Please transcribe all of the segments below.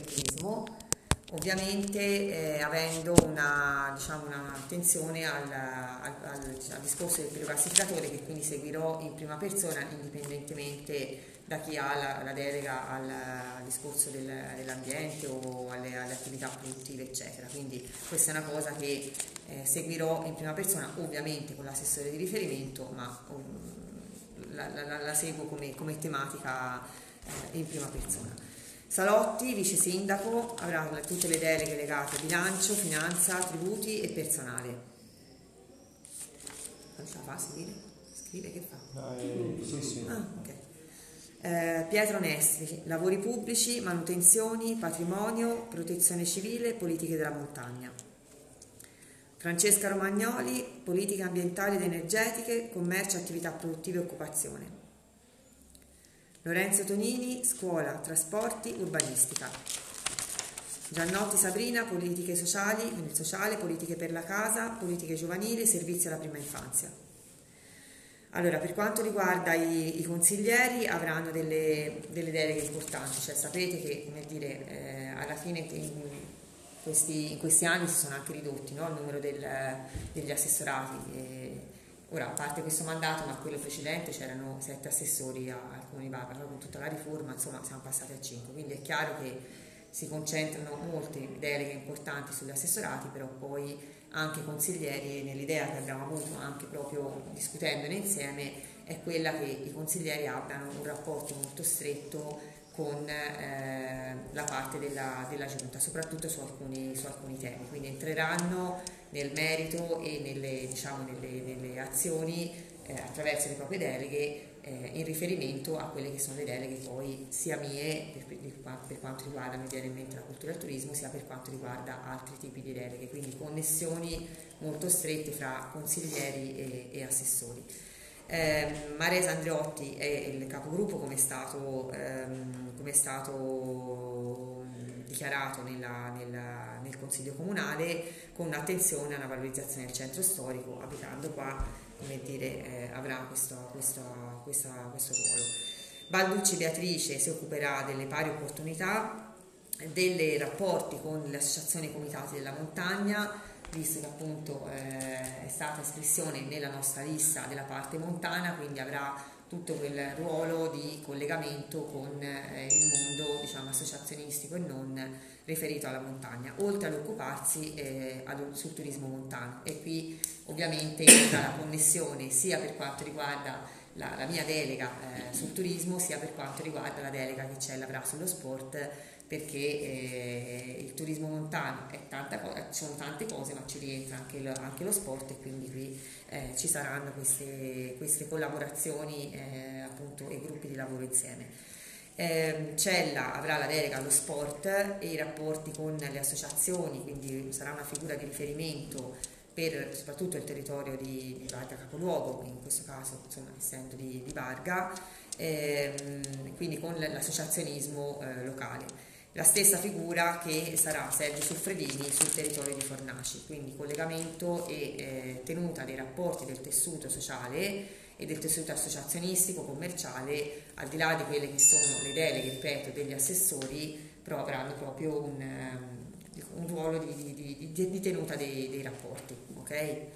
turismo, ovviamente eh, avendo una, diciamo, un'attenzione al, al, al, al, discorso del pirogassificatore che quindi seguirò in prima persona indipendentemente da chi ha la, la delega al, al discorso del, dell'ambiente o alle, alle, attività produttive eccetera. Quindi questa è una cosa che eh, seguirò in prima persona ovviamente con l'assessore di riferimento ma um, la, la, la, seguo come, come tematica eh, in prima persona. Salotti, vice sindaco, avrà tutte le deleghe legate a bilancio, finanza, tributi e personale. Non ce la fa seguire? Scrive che fa? Eh, sì, sì. Ah, okay. eh, Pietro Nestri, lavori pubblici, manutenzioni, patrimonio, protezione civile, politiche della montagna. Francesca Romagnoli, politiche ambientali ed energetiche, commercio, attività produttive e occupazione. Lorenzo Tonini, scuola, trasporti, urbanistica. Giannotti Sabrina, politiche sociali, nel sociale, politiche per la casa, politiche giovanili, servizi alla prima infanzia. Allora, per quanto riguarda i, i consiglieri, avranno delle, delle, deleghe importanti, cioè sapete che, come dire, eh, alla fine in questi, in questi, anni si sono anche ridotti no, il numero del, degli assessorati. Eh, Ora, a parte questo mandato, ma quello precedente c'erano sette assessori al Comune di Barba, però con tutta la riforma insomma siamo passati a cinque, quindi è chiaro che si concentrano molte deleghe importanti sugli assessorati, però poi anche i consiglieri, nell'idea che abbiamo avuto anche proprio discutendone insieme, è quella che i consiglieri abbiano un rapporto molto stretto con eh, la parte della, della, giunta, soprattutto su alcuni, su alcuni, temi, quindi entreranno nel merito e nelle, diciamo, nelle, nelle azioni eh, attraverso le proprie deleghe eh, in riferimento a quelle che sono le deleghe poi sia mie per, per, quanto riguarda immediatamente la cultura e il turismo sia per quanto riguarda altri tipi di deleghe, quindi connessioni molto strette fra consiglieri e, e assessori. Eh, Maresa Andriotti è il capogruppo come è stato, ehm, come è stato dichiarato nella, nella, nel Consiglio Comunale con un'attenzione alla valorizzazione del centro storico, abitando qua come dire, eh, avrà questo, questo, questa, questo ruolo. Balducci Beatrice si occuperà delle pari opportunità, dei rapporti con le associazioni comitati della montagna, visto che appunto eh, è stata espressione nella nostra lista della parte montana, quindi avrà tutto quel ruolo di collegamento con eh, il mondo diciamo, associazionistico e non riferito alla montagna, oltre ad occuparsi eh, sul turismo montano. E qui ovviamente entra la connessione sia per quanto riguarda la, la mia delega eh, sul turismo, sia per quanto riguarda la delega che c'è l'avrà sullo sport perché eh, il turismo montano è tanta, ci sono tante cose ma ci rientra anche lo, anche lo sport e quindi qui eh, ci saranno queste, queste collaborazioni eh, appunto e gruppi di lavoro insieme. Eh, Cella avrà la delega allo sport e i rapporti con le associazioni, quindi sarà una figura di riferimento per soprattutto il territorio di, di Varga Capoluogo, in questo caso insomma, essendo di, di Varga, ehm, quindi con l'associazionismo eh, locale. La stessa figura che sarà Sergio Suffredini sul territorio di Fornaci, quindi collegamento e eh, tenuta dei rapporti del tessuto sociale e del tessuto associazionistico, commerciale, al di là di quelle che sono le deleghe, ripeto, degli assessori, però avranno proprio un, um, un ruolo di, di, di, di tenuta dei, dei rapporti. Okay?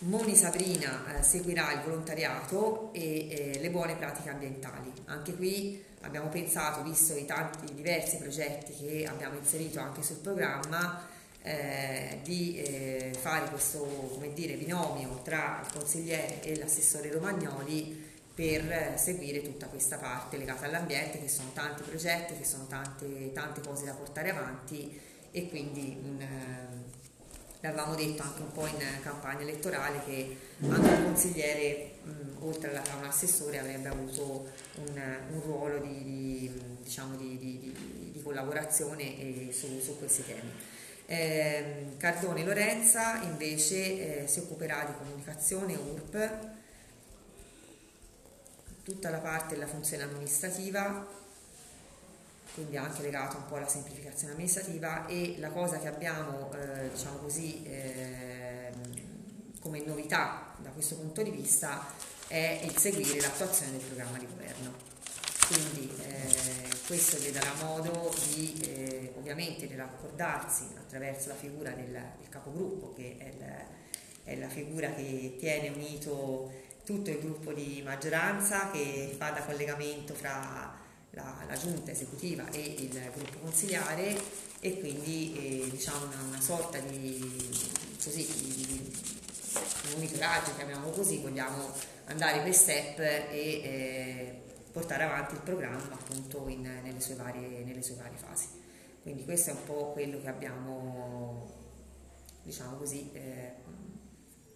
Moni Sabrina eh, seguirà il volontariato e eh, le buone pratiche ambientali. Anche qui abbiamo pensato, visto i tanti diversi progetti che abbiamo inserito anche sul programma, eh, di eh, fare questo dire, binomio tra il consigliere e l'assessore Romagnoli per seguire tutta questa parte legata all'ambiente, che sono tanti progetti, che sono tante, tante cose da portare avanti e quindi un, l'avevamo detto anche un po' in campagna elettorale che anche un consigliere mh, oltre a un assessore avrebbe avuto un, un ruolo di, di, diciamo di, di collaborazione su, su, questi temi. Eh, Cardone Lorenza invece eh, si occuperà di comunicazione URP, tutta la parte della funzione amministrativa quindi anche legato un po' alla semplificazione amministrativa e la cosa che abbiamo eh, diciamo così eh, come novità da questo punto di vista è il seguire l'attuazione del programma di governo. Quindi eh, questo le darà modo di eh, ovviamente di raccordarsi attraverso la figura del, del capogruppo che è, il, è, la figura che tiene unito tutto il gruppo di maggioranza che fa da collegamento fra la, la giunta esecutiva e il gruppo consigliare e quindi eh, diciamo una, una, sorta di, così, di, di monitoraggio, chiamiamolo così, vogliamo andare per step e eh, portare avanti il programma appunto in, nelle, sue varie, nelle, sue varie, fasi. Quindi questo è un po' quello che abbiamo, diciamo così, eh,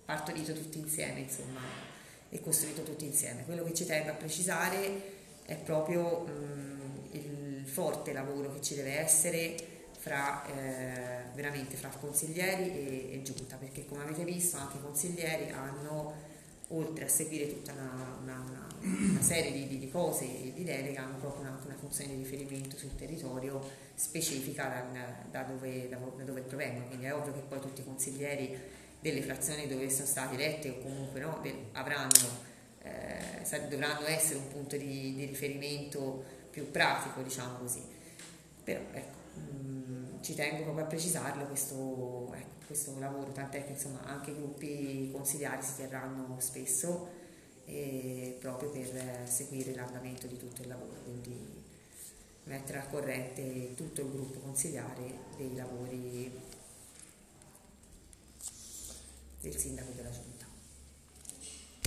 partorito tutti insieme, insomma, e costruito tutti insieme. Quello che ci tengo a precisare è proprio mh, il forte lavoro che ci deve essere fra, eh, veramente fra consiglieri e, e giunta, perché come avete visto anche i consiglieri hanno oltre a seguire tutta una, una, una, una serie di, di, di, cose e di delega, hanno proprio anche una funzione di riferimento sul territorio specifica da, da, dove, da, da, dove, provengono. Quindi è ovvio che poi tutti i consiglieri delle frazioni dove sono stati eletti o comunque no, avranno, eh, dovranno essere un punto di, di, riferimento più pratico, diciamo così. Però ecco, mh, mm, ci tengo proprio a precisarlo questo, ecco, questo lavoro, tant'è che insomma, anche i gruppi consigliari si terranno spesso eh, proprio per seguire l'andamento di tutto il lavoro, quindi mettere al corrente tutto il gruppo consigliare dei lavori del sindaco della giunta.